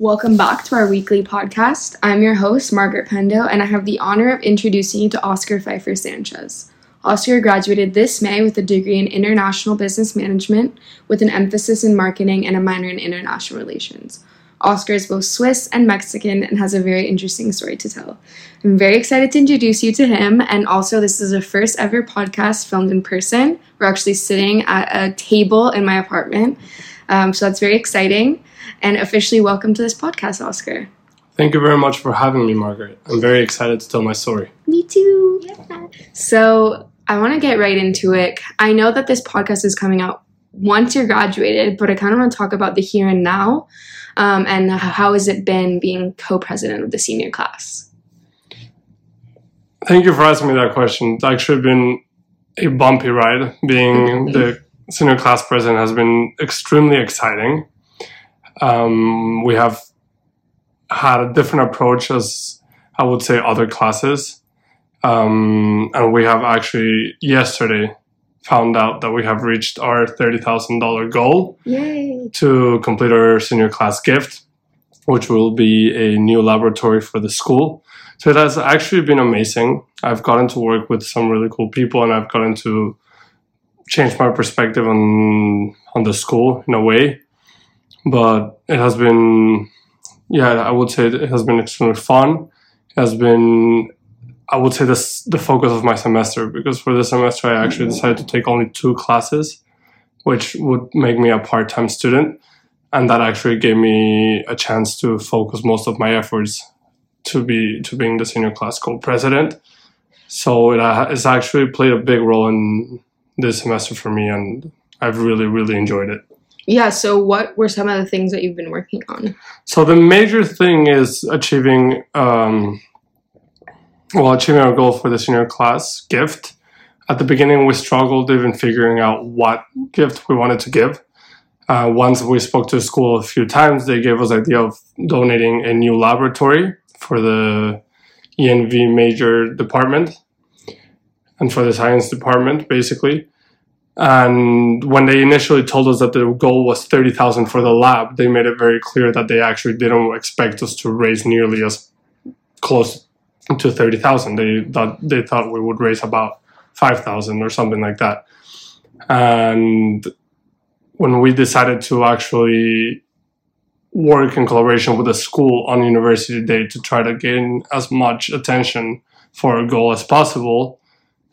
Welcome back to our weekly podcast. I'm your host, Margaret Pendo, and I have the honor of introducing you to Oscar Pfeiffer Sanchez. Oscar graduated this May with a degree in international business management with an emphasis in marketing and a minor in international relations. Oscar is both Swiss and Mexican and has a very interesting story to tell. I'm very excited to introduce you to him, and also, this is the first ever podcast filmed in person. We're actually sitting at a table in my apartment, um, so that's very exciting. And officially, welcome to this podcast, Oscar. Thank you very much for having me, Margaret. I'm very excited to tell my story. Me too. Yeah. So, I want to get right into it. I know that this podcast is coming out once you're graduated, but I kind of want to talk about the here and now um, and how has it been being co-president of the senior class? Thank you for asking me that question. It's actually been a bumpy ride. Being the senior class president has been extremely exciting. Um, we have had a different approach as I would say other classes. Um, and we have actually yesterday found out that we have reached our $30,000 goal Yay. to complete our senior class gift, which will be a new laboratory for the school. So it has actually been amazing. I've gotten to work with some really cool people and I've gotten to change my perspective on on the school in a way. But it has been yeah, I would say it has been extremely fun. It has been I would say this the focus of my semester because for this semester I actually decided to take only two classes, which would make me a part time student, and that actually gave me a chance to focus most of my efforts to be to being the senior class co-president. So it has actually played a big role in this semester for me, and I've really really enjoyed it. Yeah. So, what were some of the things that you've been working on? So the major thing is achieving. Um, well, achieving our goal for the senior class gift. At the beginning, we struggled even figuring out what gift we wanted to give. Uh, once we spoke to school a few times, they gave us the idea of donating a new laboratory for the ENV major department and for the science department, basically. And when they initially told us that the goal was 30,000 for the lab, they made it very clear that they actually didn't expect us to raise nearly as close to 30,000. They thought they thought we would raise about 5,000 or something like that. And when we decided to actually work in collaboration with the school on University Day to try to gain as much attention for a goal as possible,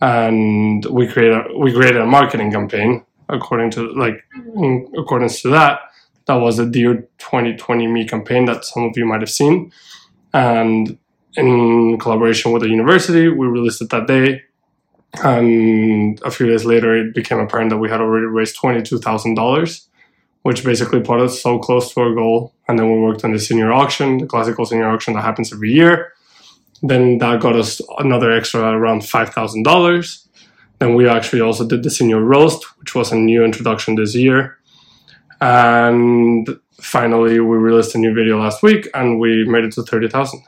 and we created we created a marketing campaign according to like in accordance to that. That was a Dear 2020 Me campaign that some of you might have seen, and in collaboration with the university. We released it that day. And a few days later, it became apparent that we had already raised $22,000, which basically put us so close to our goal. And then we worked on the senior auction, the classical senior auction that happens every year. Then that got us another extra around $5,000. Then we actually also did the senior roast, which was a new introduction this year. And finally, we released a new video last week and we made it to 30,000.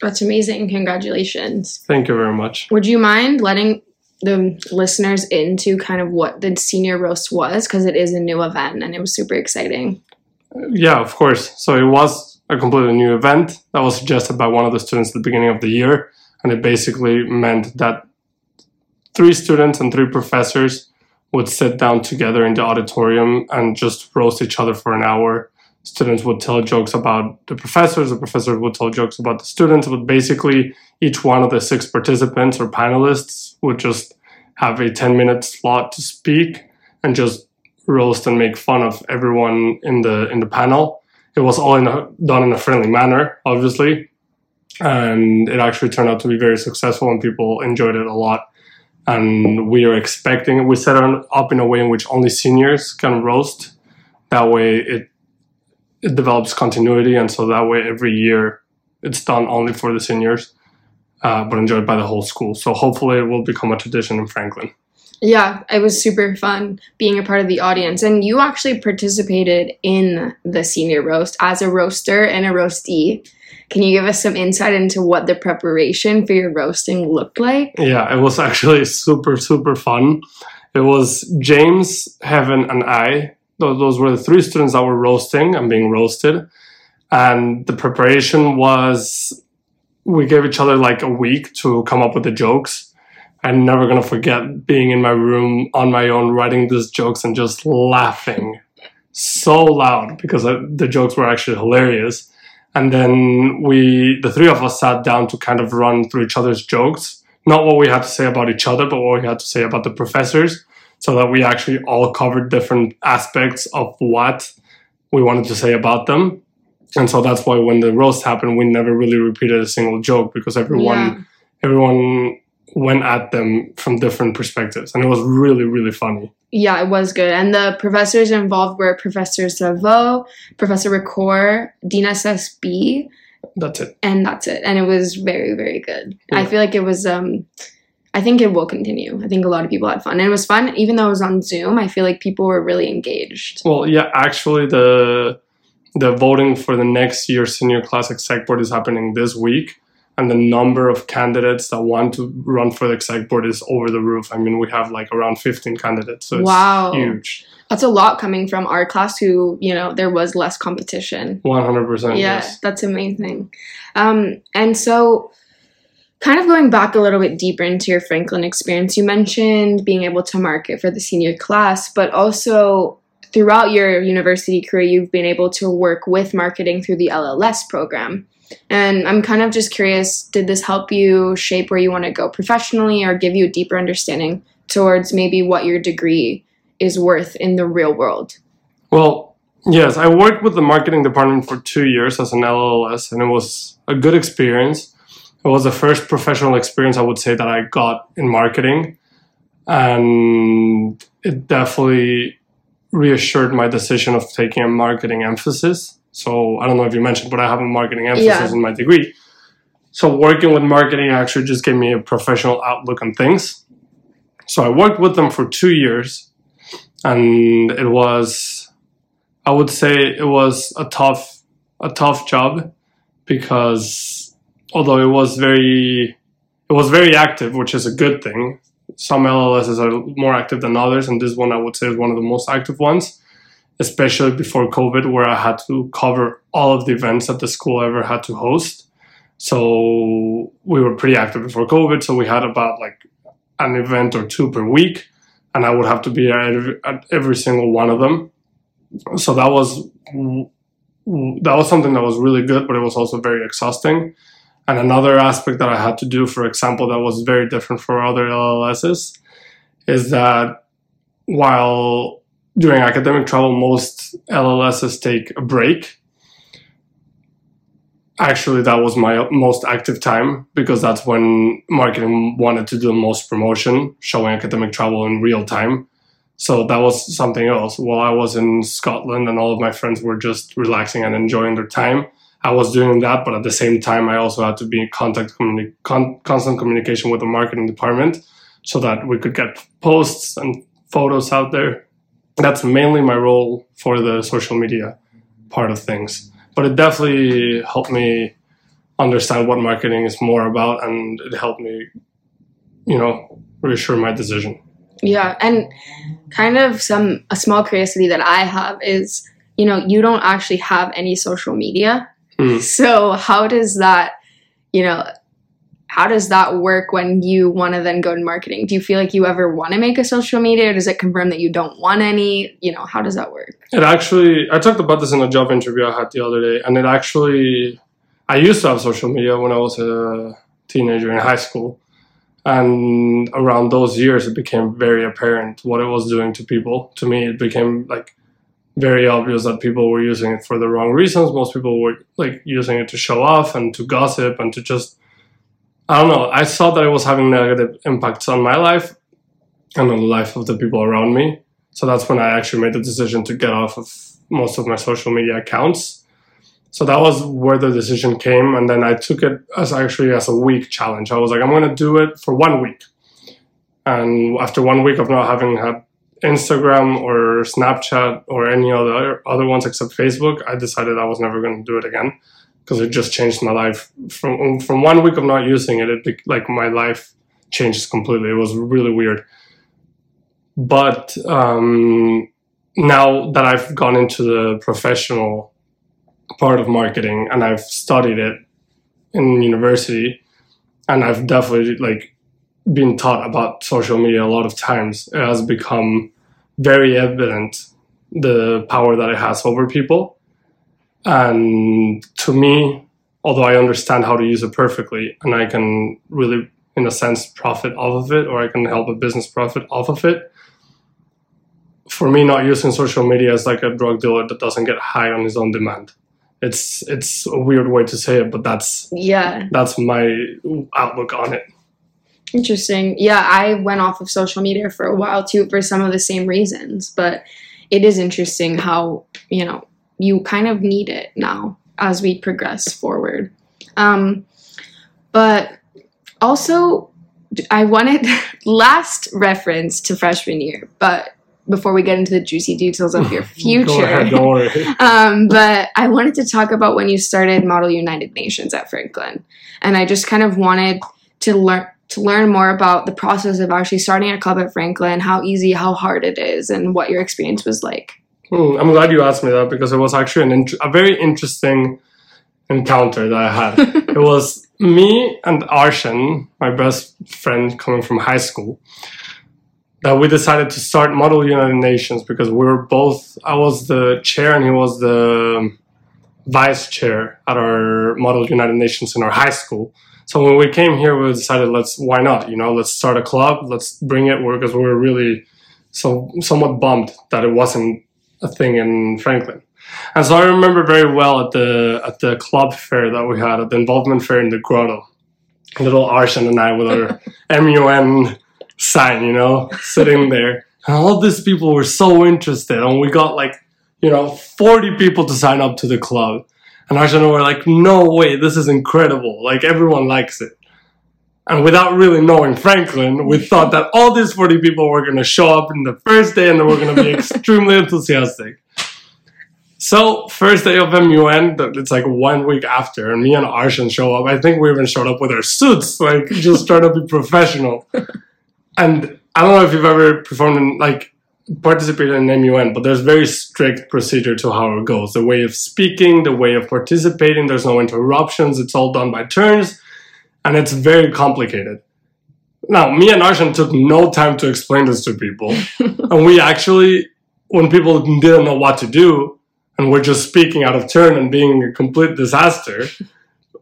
That's amazing. Congratulations. Thank you very much. Would you mind letting the listeners into kind of what the senior roast was? Because it is a new event and it was super exciting. Uh, yeah, of course. So it was a completely new event that was suggested by one of the students at the beginning of the year. And it basically meant that three students and three professors would sit down together in the auditorium and just roast each other for an hour students would tell jokes about the professors, the professors would tell jokes about the students, but basically each one of the six participants or panelists would just have a 10 minute slot to speak and just roast and make fun of everyone in the in the panel. It was all in a, done in a friendly manner, obviously, and it actually turned out to be very successful and people enjoyed it a lot. And we are expecting we set it up in a way in which only seniors can roast. That way, it it develops continuity, and so that way every year it's done only for the seniors, uh, but enjoyed by the whole school. So hopefully it will become a tradition in Franklin. Yeah, it was super fun being a part of the audience. And you actually participated in the senior roast as a roaster and a roastee. Can you give us some insight into what the preparation for your roasting looked like? Yeah, it was actually super, super fun. It was James, Heaven, and I those, were the three students that were roasting and being roasted. and the preparation was we gave each other like a week to come up with the jokes. I'm never gonna forget being in my room on my own writing these jokes and just laughing so loud because uh, the jokes were actually hilarious. And then we, the three of us, sat down to kind of run through each other's jokes, not what we had to say about each other, but what we had to say about the professors, so that we actually all covered different aspects of what we wanted to say about them and so that's why when the roast happened we never really repeated a single joke because everyone Yeah. everyone went at them from different perspectives and it was really really funny Yeah, it was good. And the professors involved were Professor Savo, Professor Ricord, Dean SSB, that's it and that's it. And it was very, very good. I feel like it was um I think it will continue. I think a lot of people had fun. And it was fun, even though it was on Zoom, I feel like people were really engaged. well yeah actually the the voting for the next year senior class exec board is happening this week and the number of candidates that want to run for the exec board is over the roof i mean we have like around 15 candidates so it's Wow. huge That's a lot coming from our class who, you know, there was less competition. 100% yeah, yes that's amazing. Um, and so, kind of going back a little bit deeper into your Franklin experience, you mentioned being able to market for the senior class, but also throughout your university career, you've been able to work with marketing through the LLS program. And I'm kind of just curious did this help you shape where you want to go professionally or give you a deeper understanding towards maybe what your degree is worth in the real world? Well, yes, I worked with the marketing department for two years as an LLS, and it was a good experience. It was the first professional experience I would say that I got in marketing, and it definitely reassured my decision of taking a marketing emphasis. So I don't know if you mentioned, but I have a marketing emphasis Yeah. in my degree. So working with marketing actually just gave me a professional outlook on things. So I worked with them for two years, and it was I would say it was a tough a tough job because although it was very it was very active, which is a good thing. Some LLSs are more active than others, and this one I would say is one of the most active ones, especially before COVID, where I had to cover all of the events that the school ever had to host. So we were pretty active before COVID, so we had about like an event or two per week, and I would have to be at every, at every single one of them so that was that was something that was really good but it was also very exhausting and another aspect that i had to do for example that was very different for other lls's is that while during academic travel most lls's take a break actually that was my most active time because that's when marketing wanted to do the most promotion showing academic travel in real time so that was something else. While I was in Scotland and all of my friends were just relaxing and enjoying their time, I was doing that. But at the same time, I also had to be in contact, communi- con- constant communication with the marketing department so that we could get posts and photos out there. That's mainly my role for the social media part of things. But it definitely helped me understand what marketing is more about and it helped me, you know, reassure my decision. Yeah, and kind of some a small curiosity that I have is, you know, you don't actually have any social media. Hmm. So how does that, you know, how does that work when you want to then go to marketing? Do you feel like you ever want to make a social media or does it confirm that you don't want any? You know, how does that work? It actually, I talked about this in a job interview I had the other day, and it actually, I used to have social media when I was a teenager in high school. And around those years, it became very apparent what it was doing to people. To me, it became like very obvious that people were using it for the wrong reasons. Most people were like using it to show off and to gossip and to just, I don't know. I saw that it was having negative impacts on my life and on the life of the people around me. So that's when I actually made the decision to get off of most of my social media accounts. So that was where the decision came, and then I took it as actually as a week challenge. I was like, I'm going to do it for one week, and after one week of not having had Instagram or Snapchat or any other other ones except Facebook, I decided I was never going to do it again because it just changed my life. From from one week of not using it, it like my life changes completely. It was really weird but um, now that I've gone into the professional part of marketing and I've studied it in university and I've definitely like been taught about social media a lot of times. It has become very evident the power that it has over people. And to me, although I understand how to use it perfectly and I can really, in a sense, profit off of it or I can help a business profit off of it, for me, not using social media is like a drug dealer that doesn't get high on his own demand. It's it's a weird way to say it, but that's Yeah. that's my outlook on it. Interesting. Yeah, I went off of social media for a while too for some of the same reasons, but it is interesting how, you know, you kind of need it now as we progress forward. Um, but also, I wanted last reference to freshman year, but before we get into the juicy details of your future. Go ahead, don't worry. Um, but I wanted to talk about when you started Model United Nations at Franklin, and I just kind of wanted to learn to learn more about the process of actually starting a club at Franklin, how easy, how hard it is, and what your experience was like. Hmm, I'm glad you asked me that because it was actually an int- a very interesting encounter that I had. it was me and Arshan, my best friend coming from high school, that we decided to start Model United Nations because we were both, I was the chair and he was the vice chair at our Model United Nations in our high school. So when we came here, we decided, let's, why not? You know, let's start a club, let's bring it because we were really so somewhat bummed that it wasn't a thing in Franklin. And so I remember very well at the at the club fair that we had at the involvement fair in the grotto. Little Arshan and I with our MUN sign, you know, sitting there. And all these people were so interested. And we got like, you know, 40 people to sign up to the club. And I were like, no way, this is incredible. Like everyone likes it. And without really knowing Franklin, we mm. thought that all these 40 people were going to show up in the first day and they were going to be extremely enthusiastic. So, first day of MUN, it's like one week after, and me and Arshan show up. I think we even showed up with our suits, like just trying to be professional. And I don't know if you've ever performed in, like, participated in MUN, but there's very strict procedure to how it goes. The way of speaking, the way of participating, there's no interruptions, it's all done by turns and it's very complicated. Now, me and Arshan took no time to explain this to people, and we actually, when people didn't know what to do, and we're just speaking out of turn and being a complete disaster,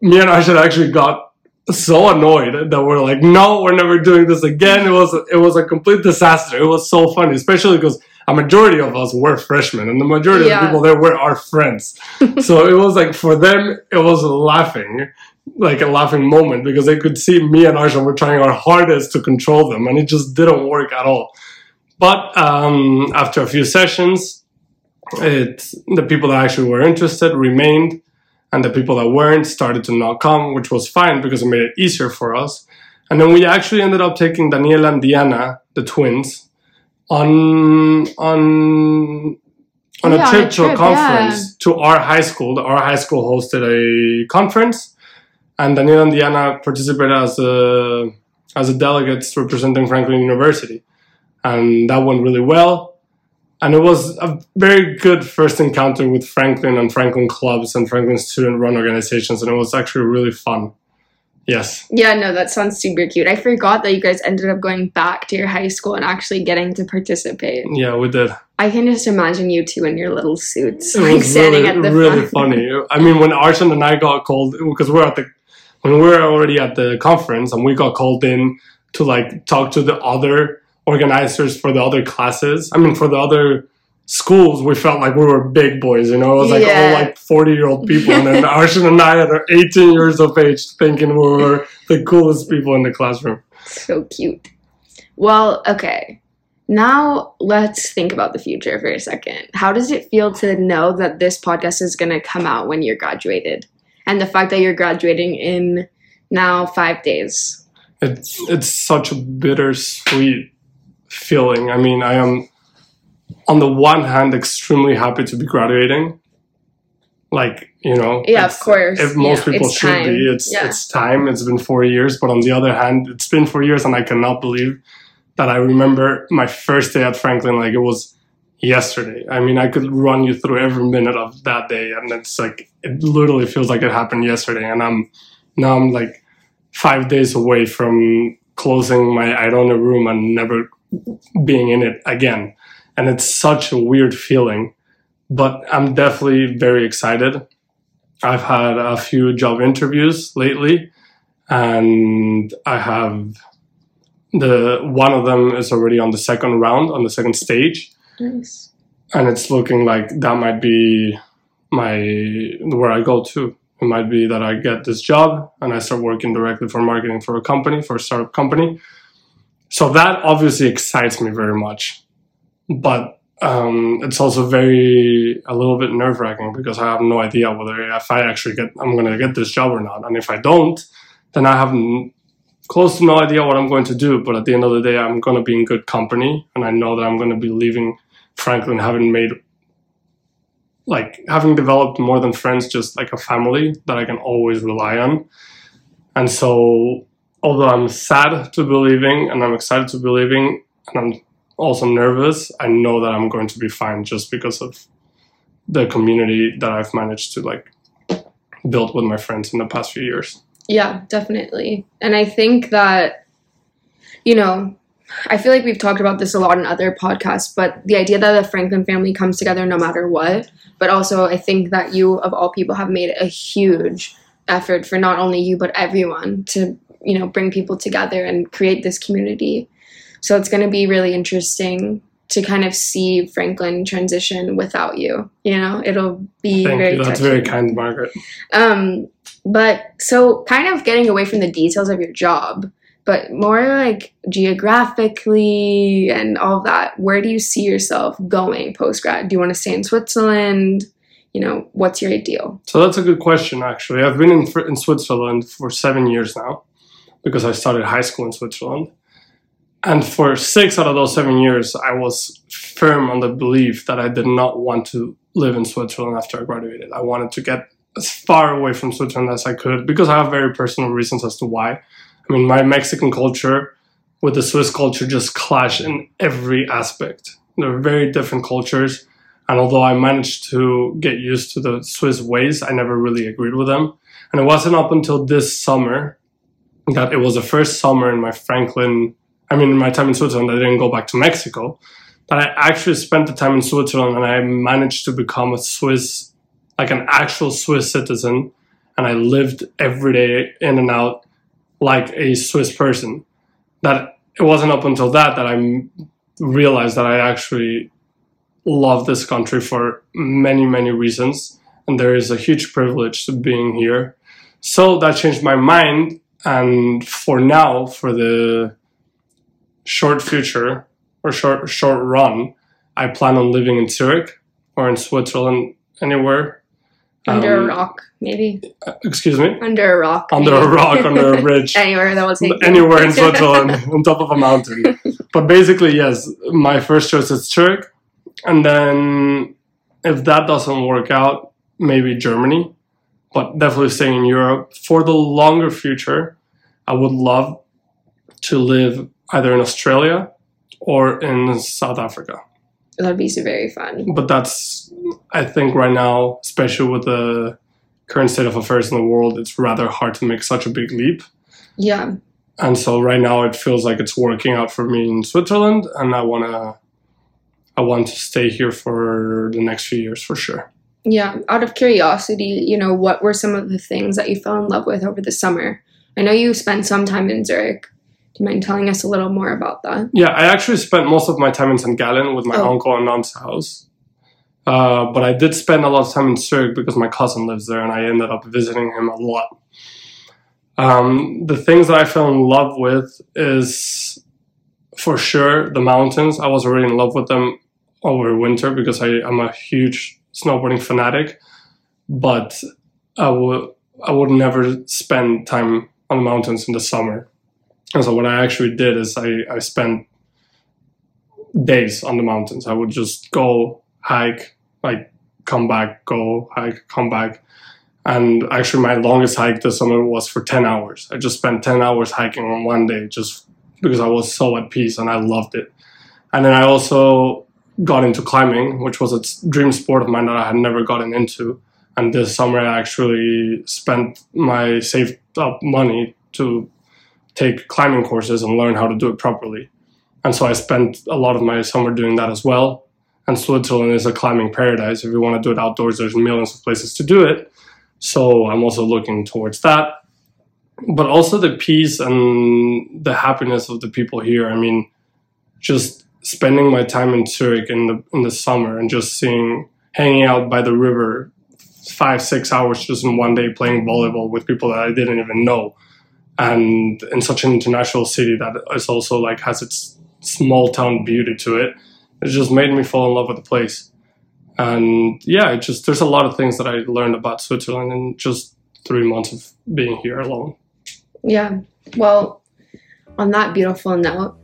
me and Arshan actually got so annoyed that we're like, no, we're never doing this again. It was it was a complete disaster. It was so funny, especially because a majority of us were freshmen, and the majority Yeah. of the people there were our friends. so it was like for them, it was laughing like a laughing moment because they could see me and Arshan were trying our hardest to control them and it just didn't work at all. But um, after a few sessions, it, the people that actually were interested remained and the people that weren't started to not come, which was fine because it made it easier for us. And then we actually ended up taking Daniela and Diana, the twins, on on on Yeah, a on trip a to a trip, conference to our high school. Our high school hosted a conference, and Daniela and Diana participated as a as a delegates representing Franklin University, and that went really well. And it was a very good first encounter with Franklin and Franklin clubs and Franklin student-run organizations, and it was actually really fun. Yes. Yeah, no, that sounds super cute. I forgot that you guys ended up going back to your high school and actually getting to participate. Yeah, we did. I can just imagine you two in your little suits, It like was standing really, at the really front. funny. I mean, when Arshan and I got called, because we're at the, when we're already at the conference and we got called in to like talk to the other organizers for the other classes. I mean, for the other schools, we felt like we were big boys, you know? It was like oh, Yeah. all like 40 year old people. And then Arshan and I are 18 years of age thinking we were the coolest people in the classroom. So cute. Well, okay. Now let's think about the future for a second. How does it feel to know that this podcast is going to come out when you're graduated? And the fact that you're graduating in now five days. it's it's such a bittersweet feeling. I mean, I am on the one hand extremely happy to be graduating. Like, you know, Yeah, of course. If most Yeah, people should time. be. It's Yeah. it's time. It's been four years, but on the other hand, it's been four years and I cannot believe that I remember my first day at Franklin like it was yesterday. I mean, I could run you through every minute of that day, and it's like it literally feels like it happened yesterday. And I'm now I'm like five days away from closing my Iona room and never being in it again. And it's such a weird feeling, but I'm definitely very excited. I've had a few job interviews lately, and I have the one of them is already on the second round on the second stage Nice. and it's looking like that might be my where I go to. It might be that I get this job and I start working directly for marketing for a company, for a startup company. So that obviously excites me very much, but um, it's also very a little bit nerve wracking because I have no idea whether if I actually get I'm going to get this job or not, and if I don't, then I have close to no idea what I'm going to do. But at the end of the day, I'm going to be in good company, and I know that I'm going to be leaving Franklin having made like having developed more than friends, just like a family that I can always rely on. And so, although I'm sad to be leaving and I'm excited to be leaving, and I'm also nervous, I know that I'm going to be fine just because of the community that I've managed to like build with my friends in the past few years. Yeah, definitely. And I think that, you know, I feel like we've talked about this a lot in other podcasts, but the idea that the Franklin family comes together no matter what, but also I think that you, of all people, have made a huge effort for not only you, but everyone to, you know, bring people together and create this community. So it's going to be really interesting to kind of see Franklin transition without you. You know, it'll be Thank very you. That's touching. very kind, Margaret. Um, but so kind of getting away from the details of your job, but more like geographically and all that. Where do you see yourself going post grad? Do you want to stay in Switzerland? You know, what's your ideal? So that's a good question, actually. I've been in, in Switzerland for seven years now because I started high school in Switzerland. And for six out of those seven years, I was firm on the belief that I did not want to live in Switzerland after I graduated. I wanted to get as far away from Switzerland as I could because I have very personal reasons as to why. I mean, my Mexican culture with the Swiss culture just clash in every aspect. They're very different cultures. And although I managed to get used to the Swiss ways, I never really agreed with them. And it wasn't up until this summer that it was the first summer in my Franklin, I mean, in my time in Switzerland, I didn't go back to Mexico, that I actually spent the time in Switzerland and I managed to become a Swiss, like an actual Swiss citizen. And I lived every day in and out like a Swiss person. That it wasn't up until that that I realized that I actually love this country for many, many reasons. And there is a huge privilege to being here. So that changed my mind. And for now, for the short future or short, short run, I plan on living in Zurich or in Switzerland, anywhere. Under Um, a rock, maybe. Excuse me? Under a rock. Under a maybe. rock, under a bridge. Anywhere that will take anywhere in Switzerland, on top of a mountain. But basically, yes, my first choice is Zurich, and then if that doesn't work out, maybe Germany, but definitely staying in Europe. For the longer future, I would love to live either in Australia or in South Africa. That'd be so very fun. But that's, I think, right now, especially with the current state of affairs in the world, it's rather hard to make such a big leap. Yeah. and so right now it feels like it's working out for me in Switzerland, and I wanna, I want to stay here for the next few years for sure. Yeah, out of curiosity, you know, what were some of the things that you fell in love with over the summer? I know you spent some time in Zurich. Do you mind telling us a little more about that? Yeah, I actually spent most of my time in St. Gallen with my Oh. uncle and aunt's house, uh, but I did spend a lot of time in Zurich because my cousin lives there, and I ended up visiting him a lot. Um, the things that I fell in love with is for sure the mountains. I was already in love with them over winter because I am a huge snowboarding fanatic, but I would I would never spend time on the mountains in the summer. And so what I actually did is I, I spent days on the mountains. I would just go hike, like come back, go hike, come back. And actually my longest hike this summer was for 10 hours. I just spent 10 hours hiking on one day just because I was so at peace and I loved it. And then I also got into climbing, which was a dream sport of mine that I had never gotten into. And this summer, I actually spent my saved up money to take climbing courses and learn how to do it properly. And so I spent a lot of my summer doing that as well. And Switzerland is a climbing paradise. If you want to do it outdoors, there's millions of places to do it. So I'm also looking towards that. But also the peace and the happiness of the people here. I mean, just spending my time in Zurich in the in the summer and just seeing hanging out by the river five six hours just in one day playing volleyball with people that I didn't even know. And in such an international city that is also like has its small town beauty to it it just made me fall in love with the place. And yeah it just there's a lot of things that I learned about Switzerland in just three months of being here alone. Yeah. Well on that beautiful note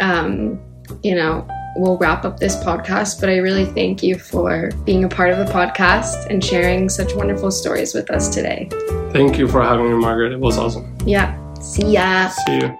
um you know, we'll wrap up this podcast, but I really thank you for being a part of the podcast and sharing such wonderful stories with us today. Thank you for having me, Margaret. It was awesome. Yeah. See ya. See you.